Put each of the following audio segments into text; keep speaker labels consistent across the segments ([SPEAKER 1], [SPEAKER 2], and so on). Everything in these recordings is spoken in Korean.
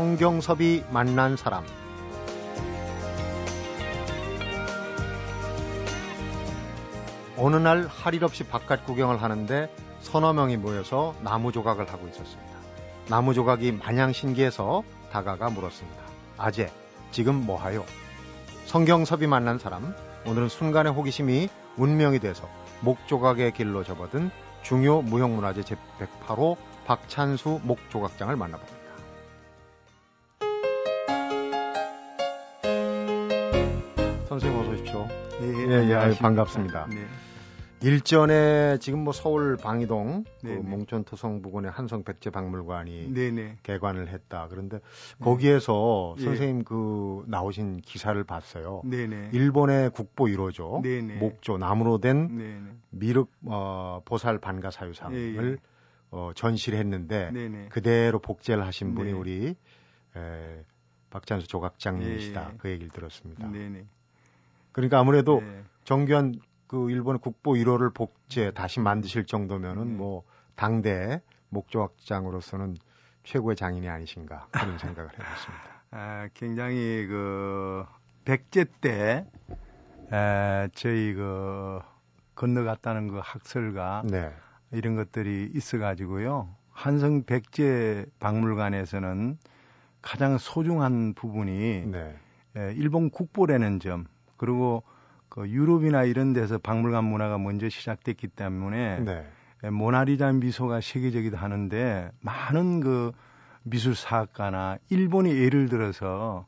[SPEAKER 1] 성경섭이 만난 사람 어느 날 할 일 없이 바깥 구경을 하는데 서너 명이 모여서 나무 조각을 하고 있었습니다. 나무 조각이 마냥 신기해서 다가가 물었습니다. 아재, 지금 뭐하요? 성경섭이 만난 사람, 오늘은 순간의 호기심이 운명이 돼서 목조각의 길로 접어든 중요 무형문화재 제108호 박찬수 목조각장을 만나봅니다. 선생님 어서 오십시오.
[SPEAKER 2] 예, 예,
[SPEAKER 1] 예, 반갑습니다. 네. 일전에 지금 뭐 서울 방이동 그 몽촌토성 부근의 한성 백제 박물관이 네네. 개관을 했다. 그런데 네. 거기에서 네. 선생님 그 나오신 기사를 봤어요. 네네. 일본의 국보 1호죠. 네네. 목조 나무로 된. 미륵 어, 보살 반가 사유상을 예, 예. 어, 전시를 했는데. 그대로 복제를 하신 분이 네. 우리 에, 박찬수 조각장님이시다. 예, 예. 그 얘기를 들었습니다. 네네. 그러니까 아무래도 네. 정규한 그 일본 국보 1호를 복제 다시 만드실 정도면은 네. 뭐 당대 목조학장으로서는 최고의 장인이 아니신가 그런 생각을 해봤습니다.
[SPEAKER 2] 아, 굉장히 그 백제 때 에, 저희 그 건너갔다는 그 학설과 네. 이런 것들이 있어가지고요. 한성 백제 박물관에서는 가장 소중한 부분이 네. 에, 일본 국보라는 점 그리고 그 유럽이나 이런 데서 박물관 문화가 먼저 시작됐기 때문에 네. 모나리자 미소가 세계적이다 하는데 많은 그 미술 사학가나 일본이 예를 들어서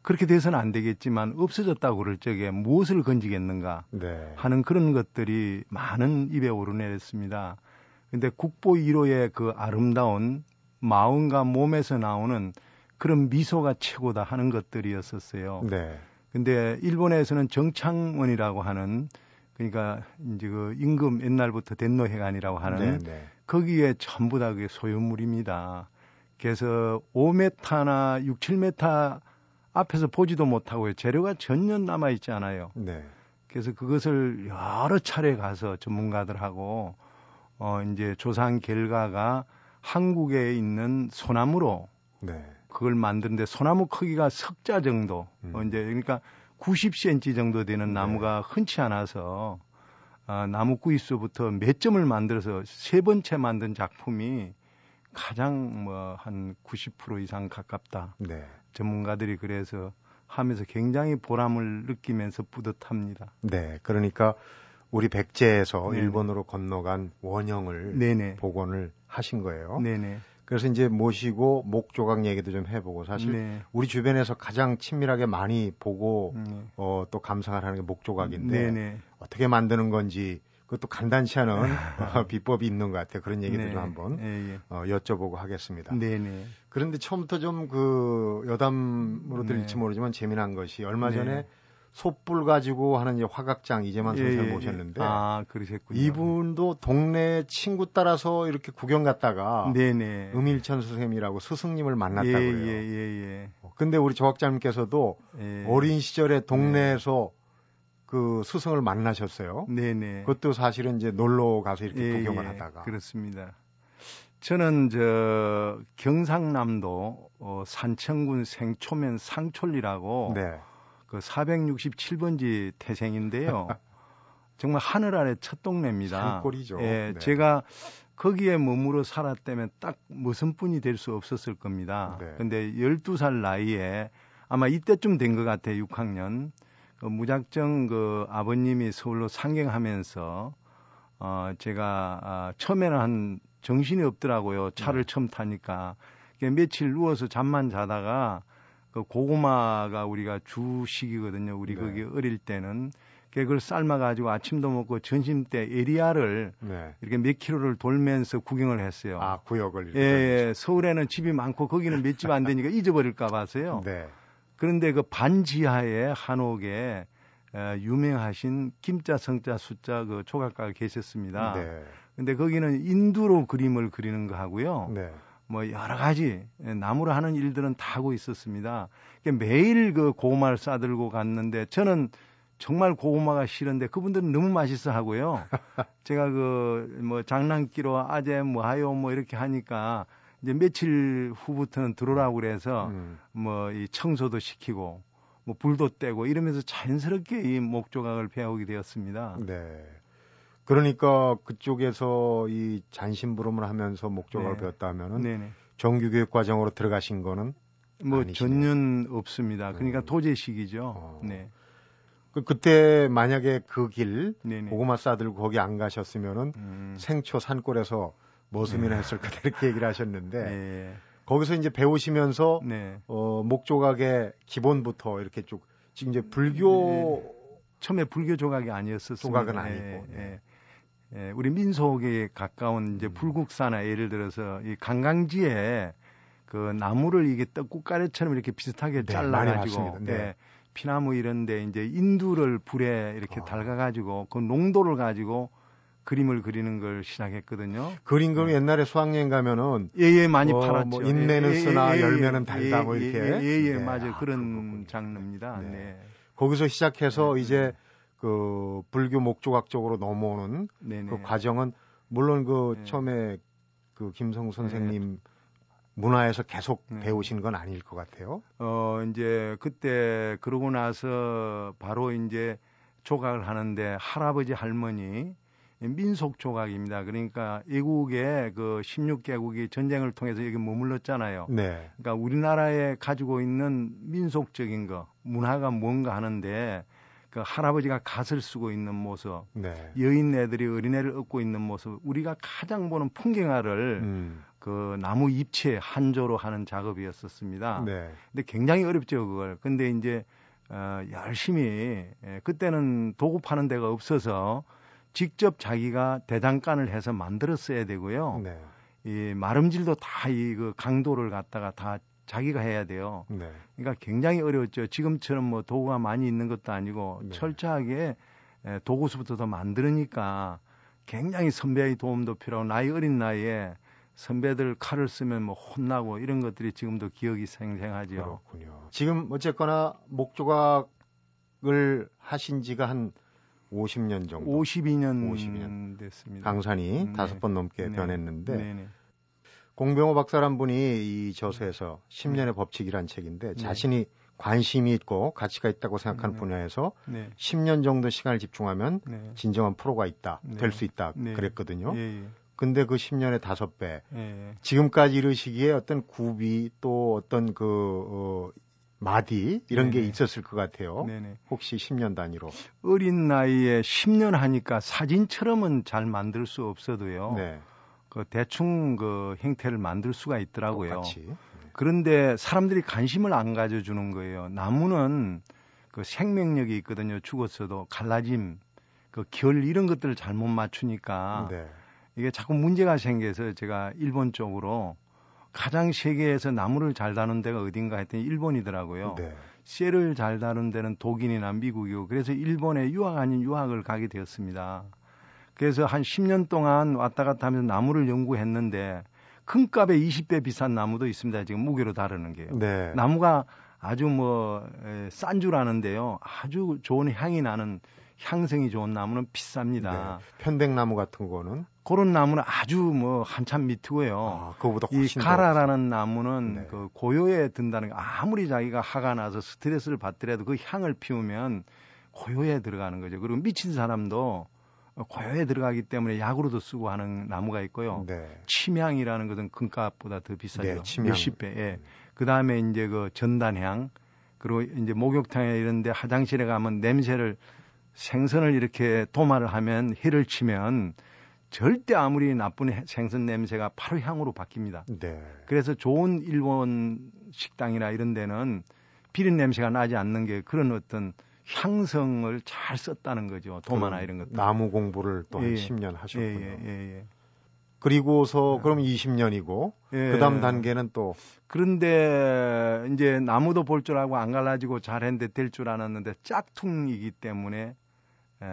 [SPEAKER 2] 그렇게 돼서는 안 되겠지만 없어졌다고 그럴 적에 무엇을 건지겠는가 네. 하는 그런 것들이 많은 입에 오르내렸습니다. 근데 국보 1호의 그 아름다운 마음과 몸에서 나오는 그런 미소가 최고다 하는 것들이었었어요. 네. 근데 일본에서는 정창원이라고 하는 그러니까 이제 그 임금 옛날부터 den노해관이라고 하는 네네. 네. 거기에 전부 다 그게 소유물입니다. 그래서 5m나 6, 7m 앞에서 보지도 못하고요. 재료가 전혀 남아 있지 않아요. 네. 그래서 그것을 여러 차례 가서 전문가들하고 어 이제 조사한 결과가 한국에 있는 소나무로 네. 그걸 만드는데 소나무 크기가 석자 정도 음. 어, 이제 그러니까 90cm 정도 되는 네. 나무가 흔치 않아서 아, 나무 구이수부터 몇 점을 만들어서 세 번째 만든 작품이 가장 뭐 한 90% 이상 가깝다. 네. 전문가들이 그래서 하면서 굉장히 보람을 느끼면서 뿌듯합니다.
[SPEAKER 1] 네, 그러니까 우리 백제에서 네 일본으로 건너간 원형을 네네. 복원을 하신 거예요. 네네. 그래서 이제 모시고 목 조각 얘기도 좀 해보고 사실 네. 우리 주변에서 가장 친밀하게 많이 보고 네. 어, 또 감상을 하는 게 목 조각인데 네, 네. 어떻게 만드는 건지 그것도 간단치 않은 어, 비법이 있는 것 같아요. 그런 얘기도 네. 좀 한번 예, 예. 어, 여쭤보고 하겠습니다. 네네. 그런데 처음부터 좀 그 여담으로 들릴지 모르지만 재미난 것이 얼마 전에 솥불 가지고 하는 이제 화각장 이재만 선생 예, 예, 모셨는데
[SPEAKER 2] 아 그러셨군요.
[SPEAKER 1] 이분도 동네 친구 따라서 이렇게 구경 갔다가 네네. 음일천 선생님이라고 스승님을 만났다고요. 예, 예, 예, 예. 어, 근데 우리 조학장님께서도 예. 어린 시절에 동네에서 네. 그 스승을 만나셨어요. 네네. 그것도 사실은 이제 놀러 가서 이렇게 예, 구경을 하다가
[SPEAKER 2] 그렇습니다. 저는 저 경상남도 어, 산청군 생초면 상촌리라고 네. 그 467번지 태생인데요. 정말 하늘 아래 첫 동네입니다.
[SPEAKER 1] 산골이죠.
[SPEAKER 2] 예, 네. 제가 거기에 머무러 살았다면 딱 무슨 분이 될 수 없었을 겁니다. 네. 근데 12살 나이에 아마 이때쯤 된 것 같아요. 6학년. 그 무작정 그 아버님이 서울로 상경하면서 어 제가 아, 처음에는 한 정신이 없더라고요. 차를 네. 처음 타니까. 며칠 누워서 잠만 자다가 그 고구마가 우리가 주식이거든요. 우리 네. 거기 어릴 때는 그걸 삶아가지고 아침도 먹고 점심 때 area를 네. 이렇게 몇 킬로를 돌면서 구경을 했어요.
[SPEAKER 1] 아 구역을
[SPEAKER 2] 예, 예, 서울에는 집이 많고 거기는 몇 집 안 되니까 잊어버릴까 봐서요. 네. 그런데 그 반지하에 한옥에 에, 유명하신 김자 성자 숫자 그 조각가가 계셨습니다. 네. 근데 거기는 인두로 그림을 그리는 거 하고요. 네. 뭐 여러 가지 나무로 하는 일들은 다 하고 있었습니다. 매일 그 고구마를 싸들고 갔는데 저는 정말 고구마가 싫은데 그분들은 너무 맛있어 하고요. 제가 그 뭐 장난기로 아재 뭐 하요 뭐 이렇게 하니까 이제 며칠 후부터는 들어오라고 그래서 음. 뭐이 청소도 시키고 뭐 불도 떼고 이러면서 자연스럽게 이 목조각을 배우게 되었습니다.
[SPEAKER 1] 네. 그러니까 그쪽에서 이 잔심부름을 하면서 목조각을 네. 배웠다 하면은 네네. 정규 교육 과정으로 들어가신 거는
[SPEAKER 2] 뭐 아니시네요. 전혀 없습니다. 그러니까 음. 도제식이죠. 어. 네.
[SPEAKER 1] 그 그때 만약에 그 길 고구마 싸들고 거기 안 가셨으면은 음. 생초 산골에서 머슴이나 네. 했을 거다 이렇게 얘기를 하셨는데 네. 거기서 이제 배우시면서 네. 어 목조각의 기본부터 이렇게 쭉 지금 이제 불교 네.
[SPEAKER 2] 처음에 불교 조각이 아니었었어요.
[SPEAKER 1] 조각은 아니고. 네.
[SPEAKER 2] 예, 우리 민속에 가까운 이제 음. 불국사나 예를 들어서 이 관광지에 그 나무를 이게 떡국가래처럼 이렇게 비슷하게 네, 잘라가지고 네. 예, 피나무 이런데 이제 인두를 불에 이렇게 아. 달가가지고 그 농도를 가지고 그림을 그리는 걸 시작했거든요.
[SPEAKER 1] 그림 그럼 네. 옛날에 수학여행 가면은
[SPEAKER 2] 예예 예, 많이 어, 팔았죠. 뭐
[SPEAKER 1] 인내는 예, 예, 쓰나 예, 예, 열매는 달다 뭐 이렇게
[SPEAKER 2] 예예 네. 맞아요 아, 그런 장르입니다. 네. 네.
[SPEAKER 1] 거기서 시작해서 네, 이제 그 불교 목조각 쪽으로 넘어오는 네네. 그 과정은 물론 그 네. 처음에 그 김성 선생님 문화에서 계속 네. 배우신 건 아닐 것 같아요.
[SPEAKER 2] 어, 이제 그때 그러고 나서 바로 이제 조각을 하는데 할아버지 할머니 민속 조각입니다. 그러니까 외국의 그 16개국이 전쟁을 통해서 여기 머물렀잖아요. 네. 그러니까 우리나라에 가지고 있는 민속적인 거, 문화가 뭔가 하는데 그 할아버지가 갓을 쓰고 있는 모습, 네. 여인네들이 어린애를 업고 있는 모습, 우리가 가장 보는 풍경화를 음. 그 나무 잎채 한조로 하는 작업이었었습니다. 네. 근데 굉장히 어렵죠 그걸. 근데 이제 어, 열심히 예, 그때는 도구 파는 데가 없어서 직접 자기가 대장간을 해서 만들었어야 되고요. 네. 이 마름질도 다 이 그 강도를 갖다가 다 자기가 해야 돼요. 네. 그러니까 굉장히 어려웠죠. 지금처럼 뭐 도구가 많이 있는 것도 아니고 네. 철저하게 도구수부터 더 만들으니까 굉장히 선배의 도움도 필요하고 나이 어린 나이에 선배들 칼을 쓰면 뭐 혼나고 이런 것들이 지금도 기억이 생생하죠.
[SPEAKER 1] 그렇군요. 지금 어쨌거나 목조각을 하신 지가 한 50년 정도.
[SPEAKER 2] 52년, 52년. 됐습니다.
[SPEAKER 1] 강산이 네. 다섯 네. 번 넘게 네. 변했는데 네. 네. 공병호 박사란 분이 이 저서에서 10년의 법칙이란 책인데 네. 자신이 관심이 있고 가치가 있다고 생각하는 네. 분야에서 네. 10년 정도 시간을 집중하면 네. 진정한 프로가 있다, 네. 될수 있다 네. 그랬거든요. 예, 예. 근데 그 10년의 다섯 배 예. 지금까지 이르시기에 어떤 구비 또 어떤 그 어, 마디 이런 네네. 게 있었을 것 같아요. 네네. 혹시 10년 단위로
[SPEAKER 2] 어린 나이에 10년 하니까 사진처럼은 잘 만들 수 없어도요. 네. 그 대충 그 형태를 만들 수가 있더라고요. 똑같이. 그런데 사람들이 관심을 안 가져주는 거예요. 나무는 그 생명력이 있거든요. 죽었어도 갈라짐, 그 결 이런 것들을 잘못 맞추니까 네. 이게 자꾸 문제가 생겨서 제가 일본 쪽으로 가장 세계에서 나무를 잘 다는 데가 어딘가 했더니 일본이더라고요. 네. 쇠를 잘 다는 데는 독일이나 미국이고 그래서 일본에 유학 아닌 유학을 가게 되었습니다. 그래서 한 10년 동안 왔다 갔다 하면서 나무를 연구했는데 큰 값에 20배 비싼 나무도 있습니다. 지금 무게로 다루는 게요. 네. 나무가 아주 뭐 싼 줄 아는데요. 아주 좋은 향이 나는 향성이 좋은 나무는 비쌉니다. 네.
[SPEAKER 1] 편백나무 같은 거는
[SPEAKER 2] 그런 나무는 아주 뭐 한참 밑이고요. 아, 그거보다 훨씬 이 가라라는 나무는 네. 그 고요에 든다는 게 아무리 자기가 화가 나서 스트레스를 받더라도 그 향을 피우면 고요에 들어가는 거죠. 그리고 미친 사람도 고요에 들어가기 때문에 약으로도 쓰고 하는 나무가 있고요. 네. 침향이라는 것은 금값보다 더 비싸죠. 네, 침향. 몇십 배. 예. 그 다음에 이제 그 전단향 그리고 이제 목욕탕에 이런데 화장실에 가면 냄새를 생선을 이렇게 도마를 하면 해를 치면 절대 아무리 나쁜 생선 냄새가 바로 향으로 바뀝니다. 네. 그래서 좋은 일본 식당이나 이런 데는 비린 냄새가 나지 않는 게 그런 어떤 향성을 잘 썼다는 거죠. 도마나 이런 것들.
[SPEAKER 1] 나무 공부를 또한 예, 10년 하셨군요. 예, 예, 예, 그리고서 네. 그럼 20년이고 예. 그다음 단계는 또
[SPEAKER 2] 그런데 이제 나무도 볼 줄 알고 안 갈라지고 잘했는데 될 줄 알았는데 짝퉁이기 때문에 에,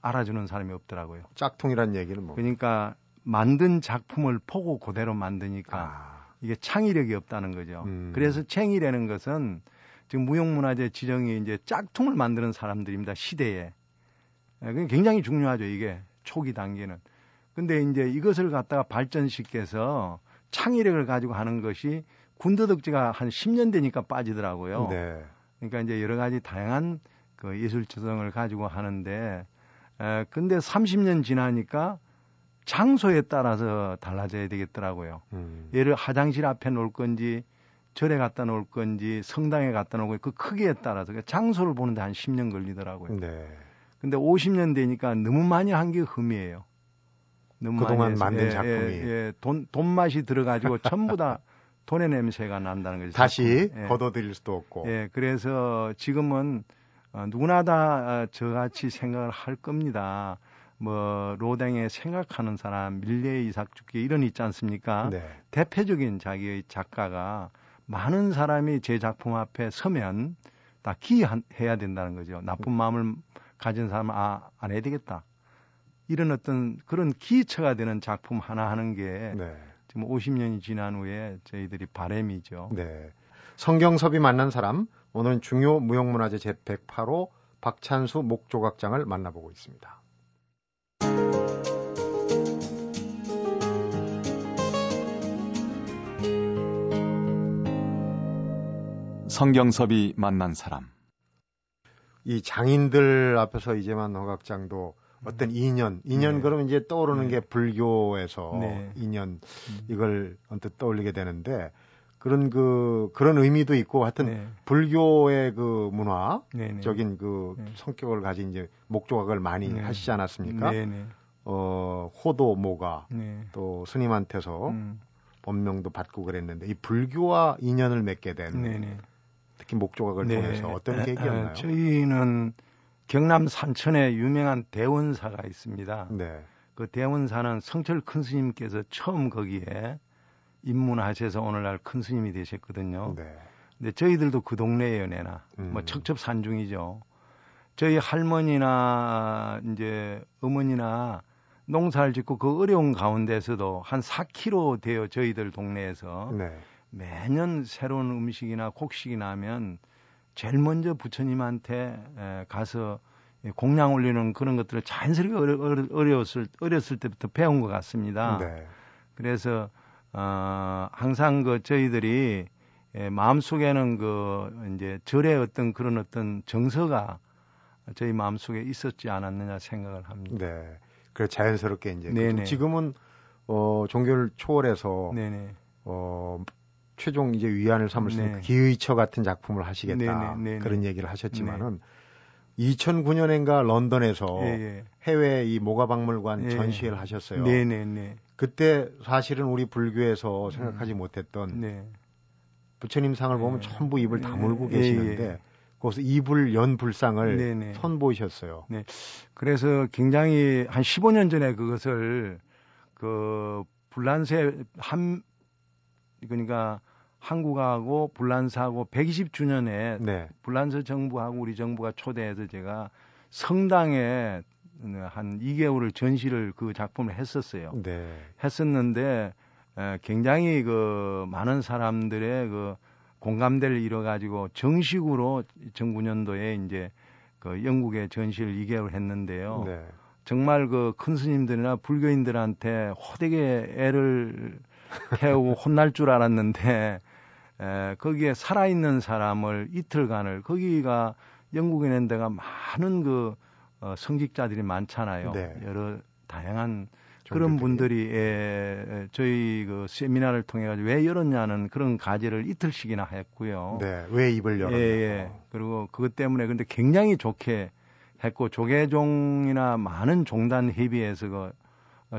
[SPEAKER 2] 알아주는 사람이 없더라고요.
[SPEAKER 1] 짝퉁이란 얘기는 뭐?
[SPEAKER 2] 그러니까 만든 작품을 보고 그대로 만드니까 아. 이게 창의력이 없다는 거죠. 음. 그래서 창의라는 것은 지금 무형문화재 지정이 이제 짝퉁을 만드는 사람들입니다. 시대에. 예, 굉장히 중요하죠. 이게 초기 단계는. 근데 이제 이것을 갖다가 발전시켜서 창의력을 가지고 하는 것이 군더덕지가 한 10년 되니까 빠지더라고요.
[SPEAKER 1] 네.
[SPEAKER 2] 그러니까 이제 여러 가지 다양한 그 예술 조성을 가지고 하는데 에, 근데 30년 지나니까 장소에 따라서 달라져야 되겠더라고요. 음. 예를 화장실 앞에 놓을 건지 절에 갖다 놓을 건지 성당에 갖다 놓고 그 크기에 따라서 그 장소를 보는데 한 10년 걸리더라고요.
[SPEAKER 1] 네.
[SPEAKER 2] 근데 50년 되니까 너무 많이 한 게 흠이에요.
[SPEAKER 1] 너무 그동안 만든
[SPEAKER 2] 예,
[SPEAKER 1] 작품이
[SPEAKER 2] 예, 예, 돈 돈 맛이 들어가지고 전부 다 돈의 냄새가 난다는 거죠.
[SPEAKER 1] 다시 예. 걷어들일 수도 없고.
[SPEAKER 2] 예, 그래서 지금은 어, 누구나 다 어, 저같이 생각을 할 겁니다. 뭐 로댕에 생각하는 사람, 밀레 이삭주기 이런 있지 않습니까?
[SPEAKER 1] 네.
[SPEAKER 2] 대표적인 자기의 작가가 많은 사람이 제 작품 앞에 서면 다 기해야 된다는 거죠. 나쁜 마음을 가진 사람은 아, 안 해야 되겠다. 이런 어떤 그런 기처가 되는 작품 하나 하는 게 네. 지금 50년이 지난 후에 저희들이 바램이죠.
[SPEAKER 1] 네. 성경섭이 만난 사람 오늘은 중요 무형문화재 제108호 박찬수 목조각장을 만나보고 있습니다.
[SPEAKER 3] 성경섭이 만난 사람.
[SPEAKER 1] 이 장인들 앞에서 이제만 허각장도 어떤 인연, 인연 네. 그러면 이제 떠오르는 네. 게 불교에서 네. 인연 음. 이걸 언뜻 떠올리게 되는데 그런 그 그런 의미도 있고 하여튼 네. 불교의 그 문화적인 네, 그 네. 성격을 가진 이제 목조각을 많이 하시지 않았습니까? 어 호도 모가 또 스님한테서 음. 법명도 받고 그랬는데 이 불교와 인연을 맺게 된 특히 목조각을 통해서 어떤 계기였나요?
[SPEAKER 2] 저희는 경남 산천에 유명한 대원사가 있습니다.
[SPEAKER 1] 네.
[SPEAKER 2] 그 대원사는 성철 큰 스님께서 처음 거기에 입문하셔서 오늘날 큰 스님이 되셨거든요.
[SPEAKER 1] 네.
[SPEAKER 2] 근데 저희들도 그 동네에요, 내나. 뭐 음. 뭐 척첩산중이죠. 저희 할머니나 이제 어머니나 농사를 짓고 그 어려운 가운데서도 한 4km 되어 저희들 동네에서
[SPEAKER 1] 네.
[SPEAKER 2] 매년 새로운 음식이나 곡식이 나면 제일 먼저 부처님한테 가서 공양 올리는 그런 것들을 자연스럽게 어려, 어려웠을 어렸을 때부터 배운 것 같습니다.
[SPEAKER 1] 네.
[SPEAKER 2] 그래서 어, 항상 그 저희들이 예, 마음속에는 그 이제 절의 어떤 그런 어떤 정서가 저희 마음속에 있었지 않았느냐 생각을 합니다.
[SPEAKER 1] 네. 그래 자연스럽게 이제 네네. 지금은 어 종교를 초월해서
[SPEAKER 2] 네네.
[SPEAKER 1] 어 최종 이제 위안을 삼을 수 있는 네. 기의처 같은 작품을 하시겠다 네네. 그런 얘기를 하셨지만은 네. 2009년인가 런던에서 예, 예. 해외 이 모가박물관 예. 전시회를 하셨어요.
[SPEAKER 2] 네네네.
[SPEAKER 1] 그때 사실은 우리 불교에서 생각하지
[SPEAKER 2] 음.
[SPEAKER 1] 못했던
[SPEAKER 2] 네.
[SPEAKER 1] 부처님 상을 보면 네. 전부 입을 다물고 네. 계시는데 예, 거기서 이불 연 불상을 네네. 선보이셨어요.
[SPEAKER 2] 네. 그래서 굉장히 한 15년 전에 그것을 그 불란세 한 그러니까 한국하고 불란서하고 120주년에
[SPEAKER 1] 네.
[SPEAKER 2] 불란서 정부하고 우리 정부가 초대해서 제가 성당에 한 2개월을 전시를 그 작품을 했었어요.
[SPEAKER 1] 네.
[SPEAKER 2] 했었는데 에, 굉장히 그 많은 사람들의 그 공감대를 이뤄 가지고 정식으로 2009년도에 이제 그 영국에 전시를 2개월 했는데요.
[SPEAKER 1] 네.
[SPEAKER 2] 정말 그 큰 스님들이나 불교인들한테 호되게 애를 태우고 혼날 줄 알았는데 에, 거기에 살아있는 사람을 이틀간을 거기가 영국에 있는 데가 많은 그 어, 성직자들이 많잖아요.
[SPEAKER 1] 네.
[SPEAKER 2] 여러 다양한 그런 분들이 에, 저희 그 세미나를 통해 가지고 왜 열었냐는 그런 가제를 이틀씩이나 했고요.
[SPEAKER 1] 네, 왜 입을 열었냐.
[SPEAKER 2] 예, 예. 그리고 그것 때문에 근데 굉장히 좋게 했고 조계종이나 많은 종단 협의회에서 그 어,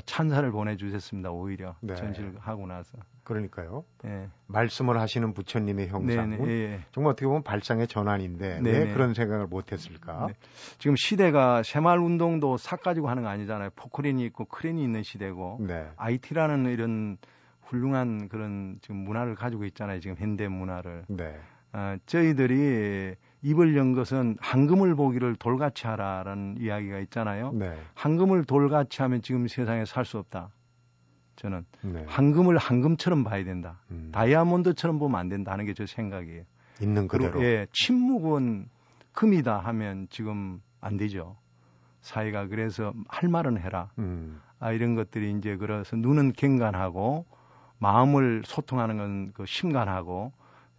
[SPEAKER 2] 찬사를 보내주셨습니다. 오히려 네. 전시를 하고 나서.
[SPEAKER 1] 그러니까요.
[SPEAKER 2] 네.
[SPEAKER 1] 말씀을 하시는 부처님의 형상. 네, 네, 예. 정말 어떻게 보면 발상의 전환인데 네, 왜 네. 그런 생각을 못했을까? 네.
[SPEAKER 2] 지금 시대가 새마을 운동도 사 가지고 하는 거 아니잖아요. 포크린이 있고 크린이 있는 시대고
[SPEAKER 1] 네.
[SPEAKER 2] IT라는 이런 훌륭한 그런 지금 문화를 가지고 있잖아요. 지금 현대 문화를.
[SPEAKER 1] 네.
[SPEAKER 2] 어, 저희들이 입을 연 것은 황금을 보기를 돌같이 하라라는 이야기가 있잖아요.
[SPEAKER 1] 네.
[SPEAKER 2] 황금을 돌같이 하면 지금 세상에 살 수 없다. 저는
[SPEAKER 1] 네.
[SPEAKER 2] 황금을 황금처럼 봐야 된다.
[SPEAKER 1] 음.
[SPEAKER 2] 다이아몬드처럼 보면 안 된다는 게 제 생각이에요.
[SPEAKER 1] 있는 그대로.
[SPEAKER 2] 그리고, 예, 침묵은 금이다 하면 지금 안 되죠. 사회가 그래서 할 말은 해라.
[SPEAKER 1] 음.
[SPEAKER 2] 아, 이런 것들이 이제 그래서 눈은 갱간하고 마음을 소통하는 건 그 심간하고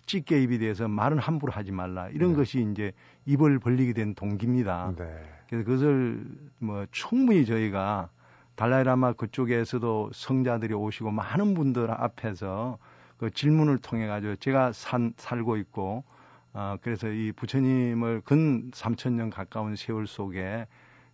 [SPEAKER 2] 찌개 입에 대해서 말은 함부로 하지 말라. 이런 네. 것이 이제 입을 벌리게 된 동기입니다. 네. 그래서 그것을 뭐 충분히 저희가 달라이라마 그쪽에서도 성자들이 오시고 많은 분들 앞에서 그 질문을 통해 가지고 제가 산, 살고 있고 어, 그래서 이 부처님을 근 3천 년 가까운 세월 속에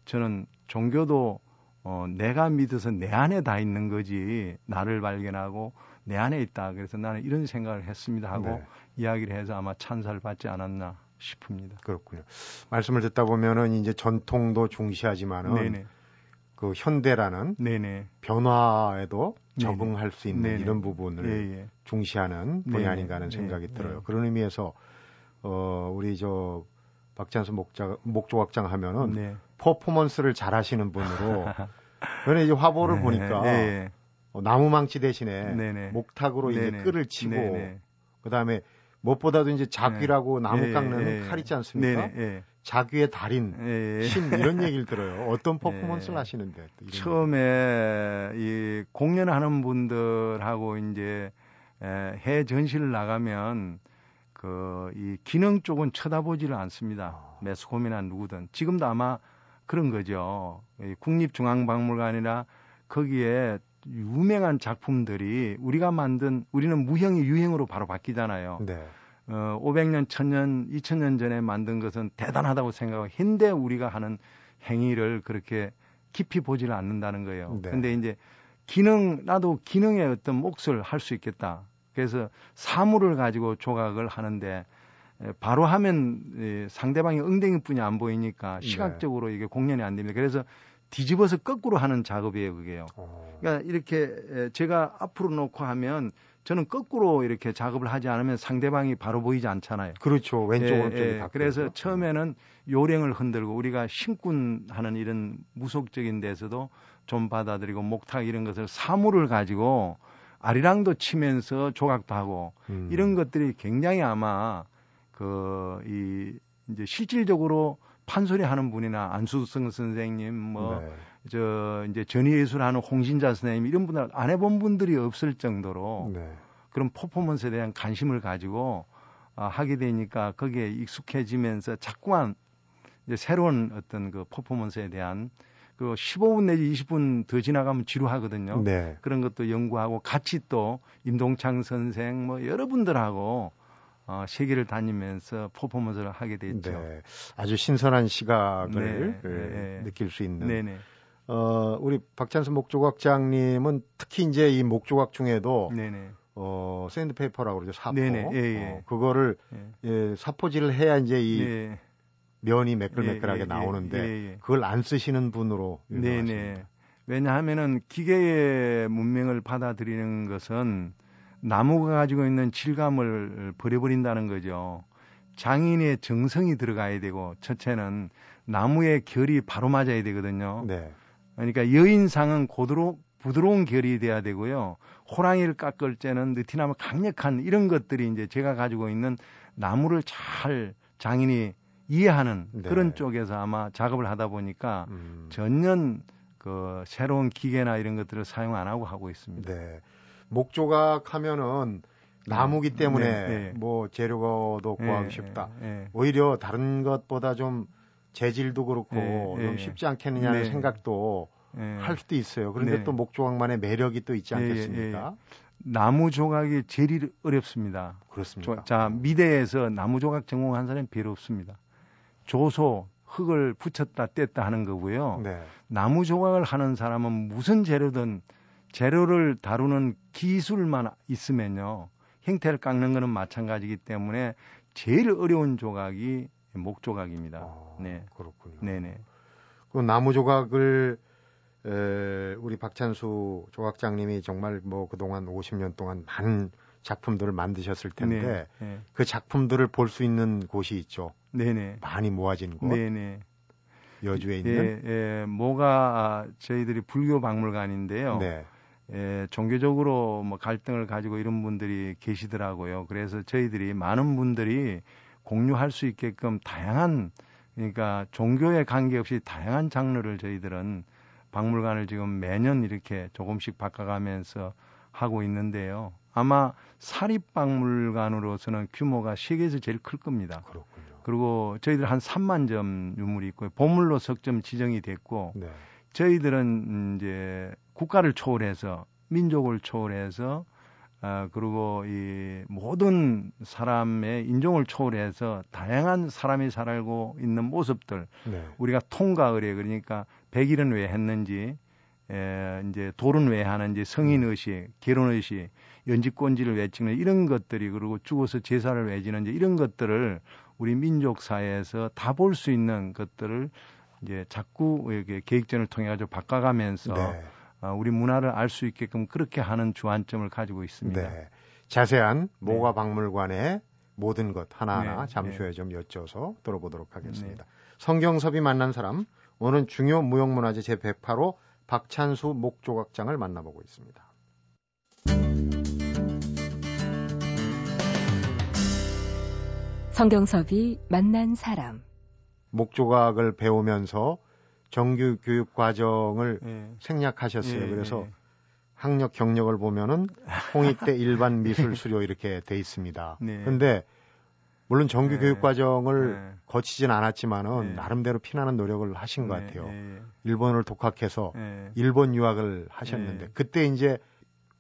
[SPEAKER 2] 저는 종교도 어, 내가 믿어서 내 안에 다 있는 거지 나를 발견하고 내 안에 있다. 그래서 나는 이런 생각을 했습니다 하고 네. 이야기를 해서 아마 찬사를 받지 않았나 싶습니다.
[SPEAKER 1] 그렇군요. 말씀을 듣다 보면은 이제 전통도 중시하지만은 네네. 그 현대라는 네네. 변화에도 적응할. 수 있는. 이런 부분을 예, 예. 중시하는 분이 아닌가 하는 생각이 예, 들어요. 그런 의미에서 어 우리 저 박찬수 목자 목조각장 하면은 네. 퍼포먼스를 잘하시는 분으로 저는 이제 화보를 네, 보니까 네. 어, 나무망치 대신에 네네. 목탁으로 네네. 이제 끌을 치고 그다음에 무엇보다도 이제 자귀라고 네. 나무 깎는 네. 칼 있지 않습니까? 네. 자귀의 달인, 신 이런 얘기를 들어요. 어떤 퍼포먼스를 하시는데?
[SPEAKER 2] 처음에 이 공연하는 분들하고 이제 해 전시를 나가면 그 이 기능 쪽은 쳐다보지를 않습니다. 아. 매스컴이나 누구든 지금도 아마 그런 거죠. 국립중앙박물관이나 거기에 유명한 작품들이 우리가 만든 우리는 무형이 유형으로 바로 바뀌잖아요. 네. 어, 500년, 1000년, 2000년 전에 만든 것은 대단하다고 생각하고 현대 우리가 하는 행위를 그렇게 깊이 보지를 않는다는 거예요. 네. 근데 이제 기능 나도 기능의 어떤 몫을 할 수 있겠다. 그래서 사물을 가지고 조각을 하는데 바로 하면 상대방이 엉덩이뿐이 안 보이니까 네. 시각적으로 이게 공연이 안 됩니다. 그래서 뒤집어서 거꾸로 하는 작업이에요, 그게요. 어. 그러니까 이렇게 제가 앞으로 놓고 하면 저는 거꾸로 이렇게 작업을 하지 않으면 상대방이 바로 보이지 않잖아요.
[SPEAKER 1] 그렇죠. 왼쪽 예, 오른쪽이 예,
[SPEAKER 2] 그래서 처음에는 요령을 흔들고 우리가 신군하는 이런 무속적인 데서도 좀 받아들이고 목탁 이런 것을 사물을 가지고 아리랑도 치면서 조각도 하고 음. 이런 것들이 굉장히 아마 그 이 이제 실질적으로 판소리 하는 분이나 안수성 선생님 뭐저 네. 이제 전위예술 하는 홍신자 선생님 이런 분들 안 해본 분들이 없을 정도로 네. 그런 퍼포먼스에 대한 관심을 가지고 아, 하게 되니까 거기에 익숙해지면서 자꾸만 이제 새로운 어떤 그 퍼포먼스에 대한 그 15분 내지 20분 더 지나가면 지루하거든요. 네. 그런 것도 연구하고 같이 또 임동창 선생 뭐 여러분들하고 어, 세계를 다니면서 퍼포먼스를 하게 됐죠. 네.
[SPEAKER 1] 아주 신선한 시각을 네, 네. 느낄 수 있는. 네네. 어, 우리 박찬수 목조각장님은 특히 이제 이 목조각 중에도 네네. 어, 샌드페이퍼라고 그러죠. 사포. 네네. 예, 예. 어, 그거를 예. 예, 사포질을 해야 이제 이 네. 면이 매끌매끌하게 예, 예, 나오는데 그걸 안 쓰시는 분으로 유명하십니다. 네네.
[SPEAKER 2] 왜냐하면은 기계의 문명을 받아들이는 것은 나무가 가지고 있는 질감을 버려버린다는 거죠. 장인의 정성이 들어가야 되고 첫째는 나무의 결이 바로 맞아야 되거든요. 네. 그러니까 여인상은 고드로 부드러운 결이 돼야 되고요. 호랑이를 깎을 때는 느티나무 강력한 이런 것들이 이제 제가 가지고 있는 나무를 잘 장인이 이해하는 네. 그런 쪽에서 아마 작업을 하다 보니까 음. 전혀 그 새로운 기계나 이런 것들을 사용 안 하고 하고 있습니다. 네.
[SPEAKER 1] 목조각 하면은 나무기 네. 때문에 네, 네. 뭐 재료도 네, 구하기 쉽다. 네, 오히려 다른 것보다 좀 재질도 그렇고 좀 쉽지 않겠느냐는 생각도 할 수도 있어요. 그런데 또 목조각만의 매력이 또 있지 않겠습니까?
[SPEAKER 2] 나무 조각이 제일 어렵습니다.
[SPEAKER 1] 그렇습니다.
[SPEAKER 2] 자, 미대에서 나무 조각 전공한 사람이 별로 없습니다. 조소, 흙을 붙였다 뗐다 하는 거고요. 네. 나무 조각을 하는 사람은 무슨 재료든 재료를 다루는 기술만 있으면요. 형태를 깎는 거는 마찬가지이기 때문에 제일 어려운 조각이 목 조각입니다. 아, 네.
[SPEAKER 1] 그렇군요. 네네. 그 나무 조각을 에, 우리 박찬수 조각장님이 정말 뭐 그동안 50년 동안 많은 작품들을 만드셨을 텐데 네, 네. 그 작품들을 볼 수 있는 곳이 있죠. 네네. 많이 모아진 곳. 네네. 여주에 있는.
[SPEAKER 2] 예, 예, 뭐가 저희들이 불교 박물관인데요. 네. 예, 종교적으로 뭐 갈등을 가지고 이런 분들이 계시더라고요. 그래서 저희들이 많은 분들이 공유할 수 있게끔 다양한 그러니까 종교에 관계없이 다양한 장르를 저희들은 박물관을 지금 매년 이렇게 조금씩 바꿔가면서 하고 있는데요. 아마 사립박물관으로서는 규모가 세계에서 제일 클 겁니다.
[SPEAKER 1] 그렇군요.
[SPEAKER 2] 그리고 저희들 한 3만 점 유물이 있고요. 보물로 석점 지정이 됐고 네. 저희들은 이제 국가를 초월해서 민족을 초월해서 아, 그리고 이 모든 사람의 인종을 초월해서 다양한 사람이 살고 있는 모습들 네. 우리가 통과 의례 그러니까 백일은 왜 했는지 에, 이제 돌은 왜 하는지 성인 음. 의식, 결혼 의식, 연집권지를 왜 찍는 이런 것들이 그리고 죽어서 제사를 왜 지는지 이런 것들을 우리 민족 사회에서 다 볼 수 있는 것들을 이제 자꾸 이렇게 계획전을 통해 가지고 바꿔가면서 네. 어, 우리 문화를 알 수 있게끔 그렇게 하는 주안점을 가지고 있습니다. 네.
[SPEAKER 1] 자세한 네. 모가 박물관의 모든 것 하나하나 네. 잠시 후에 네. 좀 여쭤서 들어보도록 하겠습니다. 네. 성경섭이 만난 사람 오늘 중요 무형문화재 제108호 박찬수 목조각장을 만나보고 있습니다.
[SPEAKER 3] 성경섭이 만난 사람
[SPEAKER 1] 목조각을 배우면서 정규 교육 과정을 예. 생략하셨어요. 예, 그래서 예. 학력 경력을 보면은 홍익대 일반 미술 수료 이렇게 돼 있습니다. 네. 근데 물론 정규 네. 교육 과정을 네. 거치진 않았지만은 네. 나름대로 피나는 노력을 하신 것 네, 같아요. 네. 일본을 독학해서 일본 유학을 하셨는데 그때 이제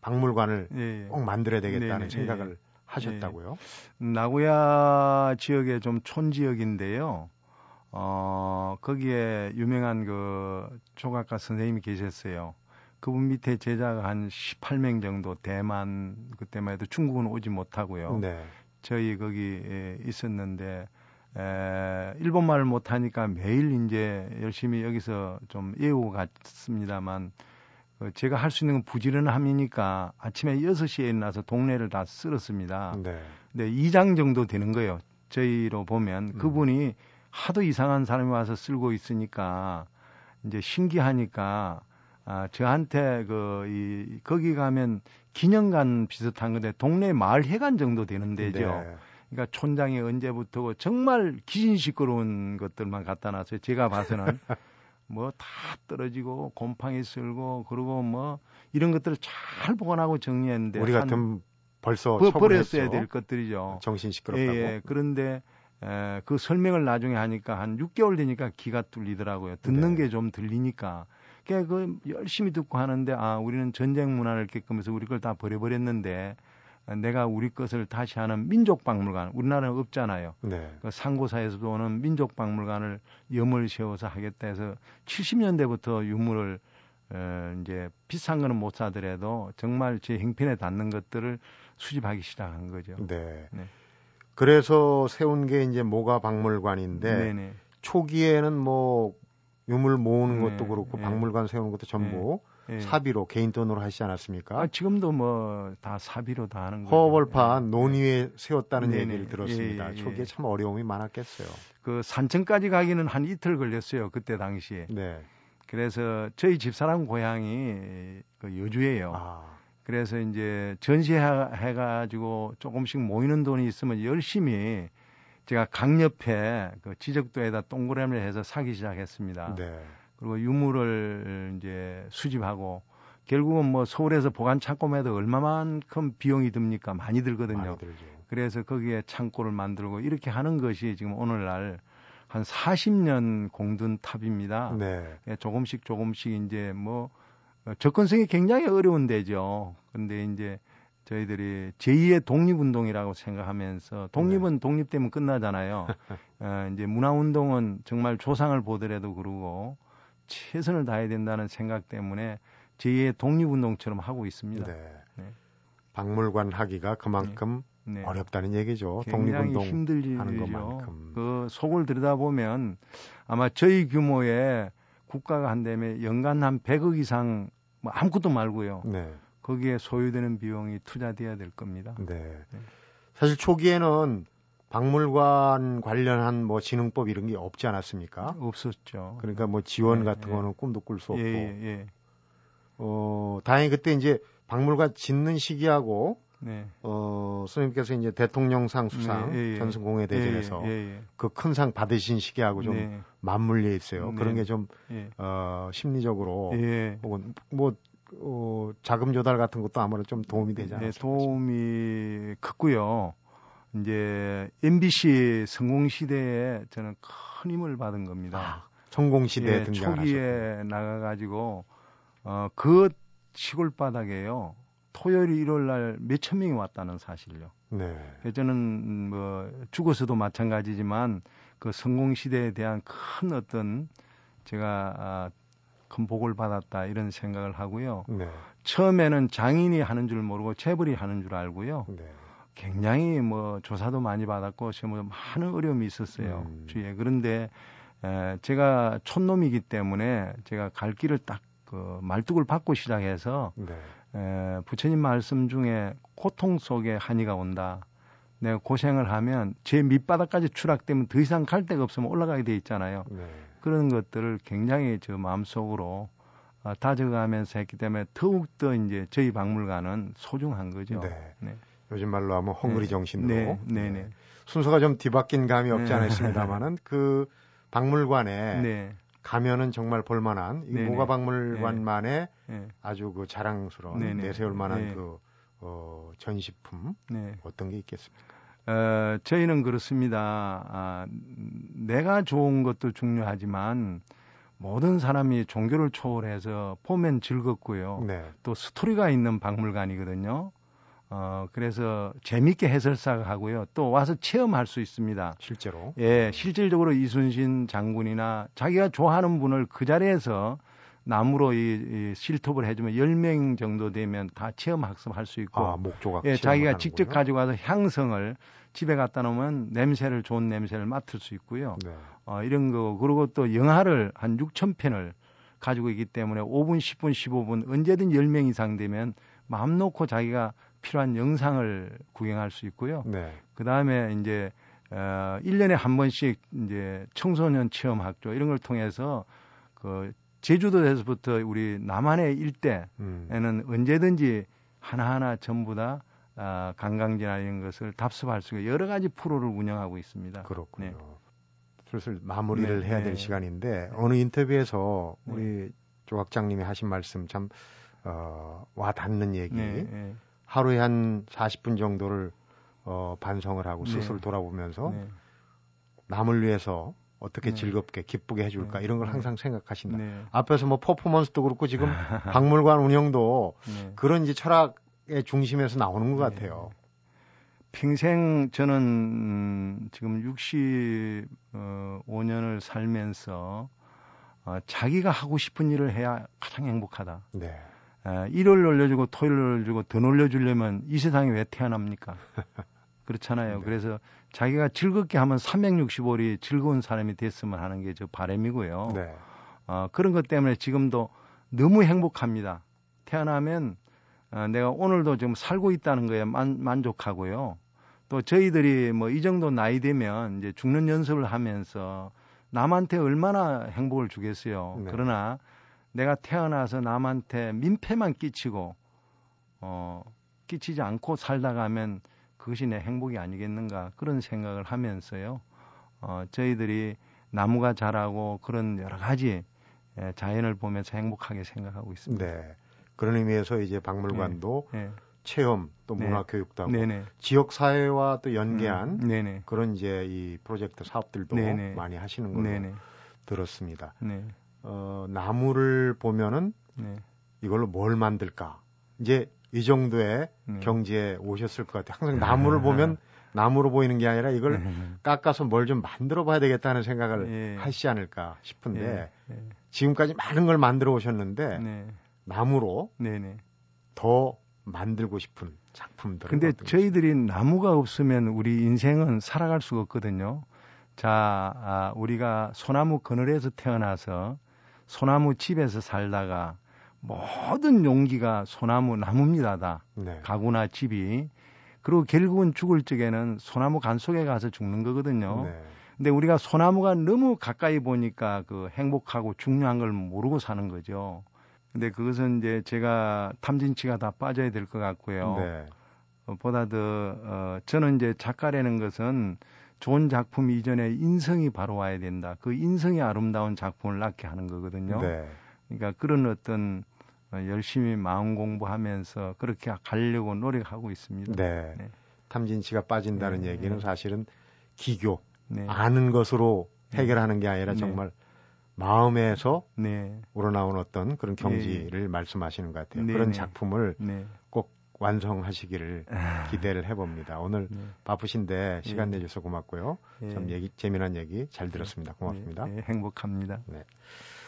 [SPEAKER 1] 박물관을 꼭 만들어야 되겠다는 생각을 하셨다고요?
[SPEAKER 2] 나고야 지역의 좀 촌 지역인데요. 어, 거기에 유명한 그 조각가 선생님이 계셨어요. 그분 밑에 제자가 한 18명 정도 대만 그때만 해도 중국은 오지 못하고요. 네. 저희 거기 있었는데 에, 일본말을 못하니까 매일 이제 열심히 여기서 좀 외우고 갔습니다만 그 제가 할 수 있는 건 부지런함이니까 아침에 6시에 일어나서 동네를 다 쓸었습니다. 네. 근데 2장 정도 되는 거예요. 저희로 보면 음. 그분이 하도 이상한 사람이 와서 쓸고 있으니까 이제 신기하니까 아, 저한테 그, 이, 거기 가면 기념관 비슷한 건데 동네 마을 회관 정도 되는 데죠. 네. 그러니까 촌장이 언제부터고 정말 기신 시끄러운 것들만 갖다 놨어요. 제가 봐서는 뭐 다 떨어지고 곰팡이 쓸고 그리고 뭐 이런 것들을 잘 보관하고 정리했는데
[SPEAKER 1] 우리 같은 벌써 버,
[SPEAKER 2] 버렸어야 될 것들이죠.
[SPEAKER 1] 정신 시끄럽다고. 예, 예.
[SPEAKER 2] 그런데 에, 그 설명을 나중에 하니까 한 6개월 되니까 기가 뚫리더라고요. 듣는 네. 게좀 들리니까. 그러니까 그 열심히 듣고 하는데 아 우리는 전쟁 문화를 겪으면서 우리 걸 다 버려버렸는데 내가 우리 것을 다시 하는 민족박물관 우리나라는 없잖아요. 네. 그 상고사에서도 오는 민족박물관을 염을 세워서 하겠다 해서 70년대부터 유물을 어, 이제 비싼 거는 못 사더라도 정말 제 행편에 닿는 것들을 수집하기 시작한 거죠.
[SPEAKER 1] 네. 네. 그래서 세운 게 이제 모가 박물관인데 네네. 초기에는 뭐 유물 모으는 네, 것도 그렇고 네. 박물관 세우는 것도 전부 네, 네. 사비로 개인 돈으로 하시지 않았습니까?
[SPEAKER 2] 아, 지금도 뭐 다 사비로 다 하는
[SPEAKER 1] 거죠. 허벌판 네. 논의에 세웠다는 얘기를 들었습니다. 예, 예, 초기에 참 어려움이 많았겠어요.
[SPEAKER 2] 그 산청까지 가기는 한 이틀 걸렸어요. 그때 당시에. 네. 그래서 저희 집사람 고향이 그 여주예요. 아. 그래서 이제 전시해 가지고 조금씩 모이는 돈이 있으면 열심히 제가 강옆에 그 지적도에다 동그라미를 해서 사기 시작했습니다. 네. 그리고 유물을 이제 수집하고 결국은 뭐 서울에서 보관 창고에도 얼마만큼 비용이 듭니까? 많이 들거든요. 많이 그래서 거기에 창고를 만들고 이렇게 하는 것이 지금 오늘날 한 40년 공든 탑입니다. 네. 예, 조금씩 조금씩 이제 뭐 어, 접근성이 굉장히 어려운 데죠. 근데 이제 저희들이 제2의 독립운동이라고 생각하면서 독립은 네. 독립되면 끝나잖아요. 어, 이제 문화운동은 정말 조상을 보더라도 그러고 최선을 다해야 된다는 생각 때문에 제2의 독립운동처럼 하고 있습니다. 네. 네.
[SPEAKER 1] 박물관 하기가 그만큼 네. 네. 어렵다는 얘기죠. 독립운동
[SPEAKER 2] 힘들죠. 하는 것만큼. 그 속을 들여다보면 아마 저희 규모의 국가가 한다음에 연간 한 100억 이상 뭐 아무것도 말고요. 네. 거기에 소요되는 비용이 투자돼야 될 겁니다. 네. 네.
[SPEAKER 1] 사실 초기에는 박물관 관련한 뭐 진흥법 이런 게 없지 않았습니까?
[SPEAKER 2] 없었죠.
[SPEAKER 1] 그러니까 뭐 지원 네, 같은 네. 거는 꿈도 꿀 수 없고. 예, 예, 예. 어, 다행히 그때 이제 박물관 짓는 시기하고 네. 어, 선생님께서 이제 대통령상 수상 네, 예, 예. 전승공회 대전에서 예, 예, 예. 그큰 상 받으신 시기하고 좀 네. 맞물려 있어요. 그런 게좀 어, 심리적으로 혹은 뭐 어, 자금 조달 같은 것도 아무래도 좀 도움이 되지 않을까?
[SPEAKER 2] 네, 도움이 크고요. 이제 MBC 성공 시대에 저는 큰 힘을 받은 겁니다. 아,
[SPEAKER 1] 성공 시대에 예,
[SPEAKER 2] 초기에 나가가지고 어, 그 시골 바닥에요. 토요일 일요일 날 몇천 명이 왔다는 사실요. 네. 저는 뭐 죽어서도 마찬가지지만 그 성공 시대에 대한 큰 어떤 제가 아, 큰 복을 받았다 이런 생각을 하고요. 네. 처음에는 장인이 하는 줄 모르고 재벌이 하는 줄 알고요. 네. 굉장히 뭐 조사도 많이 받았고 뭐 많은 어려움이 있었어요 음. 주위에 그런데 에, 제가 촌놈이기 때문에 제가 갈 길을 딱그 말뚝을 받고 시작해서 네. 에, 부처님 말씀 중에 고통 속에 한이가 온다. 내가 고생을 하면 제 밑바닥까지 추락되면 더 이상 갈 데가 없으면 올라가게 돼 있잖아요. 네. 그런 것들을 굉장히 저 마음속으로 어, 다져가면서 했기 때문에 더욱더 이제 저희 박물관은 소중한 거죠. 네.
[SPEAKER 1] 네. 요즘 말로 하면 헝그리 네. 정신으로 네. 네. 네. 순서가 좀 뒤바뀐 감이 없지 않아 있습니다만은 그 박물관에 가면은 정말 볼만한 이 모가 박물관만의 아주 그 자랑스러운 내세울 만한 그 어, 전시품 어떤 게 있겠습니까?
[SPEAKER 2] 어, 저희는 그렇습니다. 아, 내가 좋은 것도 중요하지만 모든 사람이 종교를 초월해서 보면 즐겁고요. 네. 또 스토리가 있는 박물관이거든요. 어, 그래서 재밌게 해설사가 하고요. 또 와서 체험할 수 있습니다.
[SPEAKER 1] 실제로?
[SPEAKER 2] 예, 실질적으로 이순신 장군이나 자기가 좋아하는 분을 그 자리에서 나무로 이, 이 실톱을 해주면 10명 정도 되면 다 체험 학습할 수 있고.
[SPEAKER 1] 아, 목조각.
[SPEAKER 2] 예, 자기가 직접 가지고 와서 향성을 집에 갖다 놓으면 냄새를 좋은 냄새를 맡을 수 있고요. 네. 어, 이런 거 그리고 또 영화를 한 6천 편을 가지고 있기 때문에 5분, 10분, 15분 언제든 10명 이상 되면 마음 놓고 자기가 필요한 영상을 구경할 수 있고요. 네. 그 다음에 이제 어 1년에 한 번씩 이제 청소년 체험 학교 이런 걸 통해서 그 제주도에서부터 우리 남한의 일대에는 음. 언제든지 하나하나 전부 다 아, 관광지나 이런 것을 답습할 수 있는 여러 가지 프로를 운영하고 있습니다.
[SPEAKER 1] 그렇군요. 네. 슬슬 마무리를 네, 해야 될 네. 시간인데 어느 인터뷰에서 네. 우리 조 학장님이 하신 말씀 참 어, 와 닿는 얘기. 네, 네. 하루에 한 40분 정도를 어, 반성을 하고 스스로 돌아보면서 남을 위해서 어떻게 네. 즐겁게 기쁘게 해줄까 네. 이런 걸 네. 항상 생각하신다. 네. 앞에서 뭐 퍼포먼스도 그렇고 지금 박물관 운영도 네. 그런 이제 철학의 중심에서 나오는 것 네. 같아요.
[SPEAKER 2] 평생 저는 음, 지금 65년을 살면서 어, 자기가 하고 싶은 일을 해야 가장 행복하다. 네. 에, 일요일 올려주고 토요일 올려주고 더 올려주려면 이 세상에 왜 태어납니까? 그렇잖아요. 네. 그래서 자기가 즐겁게 하면 365일이 즐거운 사람이 됐으면 하는 게 저 바람이고요. 네. 어, 그런 것 때문에 지금도 너무 행복합니다. 태어나면 어, 내가 오늘도 지금 살고 있다는 거에 만, 만족하고요. 또 저희들이 뭐 이 정도 나이 되면 이제 죽는 연습을 하면서 남한테 얼마나 행복을 주겠어요. 네. 그러나 내가 태어나서 남한테 민폐만 끼치고 어 끼치지 않고 살다 가 면 그것이 내 행복이 아니겠는가 그런 생각을 하면서요. 어, 저희들이 나무가 자라고 그런 여러 가지 예, 자연을 보면서 행복하게 생각하고 있습니다. 네.
[SPEAKER 1] 그런 의미에서 이제 박물관도 네. 네. 체험 또 네. 문화 교육도 하고 네네. 지역 사회와 또 연계한 음, 그런 이제 이 프로젝트 사업들도 네네. 많이 하시는 걸로 네네. 들었습니다. 네. 어, 나무를 보면은 네. 이걸로 뭘 만들까? 이제 이 정도의 네. 경지에 오셨을 것 같아요. 항상 나무를 보면 나무로 보이는 게 아니라 이걸 네. 깎아서 뭘 좀 만들어 봐야 되겠다는 생각을 네. 하시지 않을까 싶은데 네. 네. 지금까지 많은 걸 만들어 오셨는데 네. 나무로 더 만들고 싶은 작품들.
[SPEAKER 2] 근데 저희들이 나무가 없으면 우리 인생은 살아갈 수가 없거든요. 자, 아, 우리가 소나무 그늘에서 태어나서 소나무 집에서 살다가 모든 용기가 소나무 나무입니다 다 네. 가구나 집이 그리고 결국은 죽을 적에는 소나무 간 속에 가서 죽는 거거든요. 네. 근데 우리가 소나무가 너무 가까이 보니까 그 행복하고 중요한 걸 모르고 사는 거죠. 근데 그것은 이제 제가 탐진치가 다 빠져야 될 것 같고요. 네. 어, 보다 더 어, 저는 이제 작가라는 것은 좋은 작품 이전에 인성이 바로 와야 된다. 그 인성이 아름다운 작품을 낳게 하는 거거든요. 네. 그러니까 그런 어떤 어, 열심히 마음 공부하면서 그렇게 가려고 노력하고 있습니다.
[SPEAKER 1] 네. 네. 탐진 씨가 빠진다는 네. 얘기는 사실은 기교, 네. 아는 것으로 네. 해결하는 게 아니라 네. 정말 마음에서 네. 우러나온 어떤 그런 경지를 말씀하시는 것 같아요. 그런 작품을 꼭 완성하시기를 아. 기대를 해봅니다. 오늘 바쁘신데 시간 내주셔서 고맙고요. 참 얘기, 재미난 얘기 잘 들었습니다. 고맙습니다.
[SPEAKER 2] 행복합니다.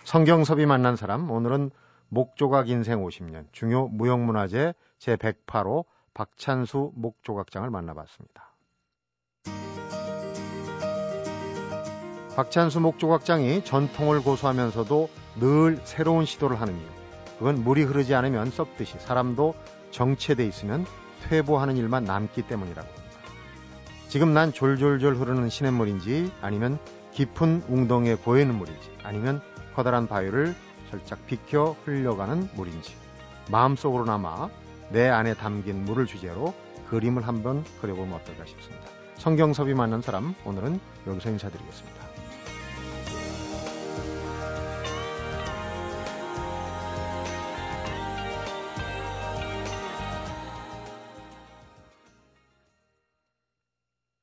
[SPEAKER 1] 성경섭이 만난 사람, 오늘은 목조각 인생 50년 중요 무형문화재 제108호 박찬수 목조각장을 만나봤습니다. 박찬수 목조각장이 전통을 고수하면서도 늘 새로운 시도를 하는 이유. 그건 물이 흐르지 않으면 썩듯이 사람도 정체돼 있으면 퇴보하는 일만 남기 때문이라고 합니다. 지금 난 졸졸졸 흐르는 시냇물인지 아니면 깊은 웅덩이에 고이는 물인지 아니면 커다란 바위를 살짝 비켜 흘려가는 물인지 마음속으로 남아 내 안에 담긴 물을 주제로 그림을 한번 그려보면 어떨까 싶습니다. 성경섭이 만난 사람 오늘은 여기서 인사드리겠습니다.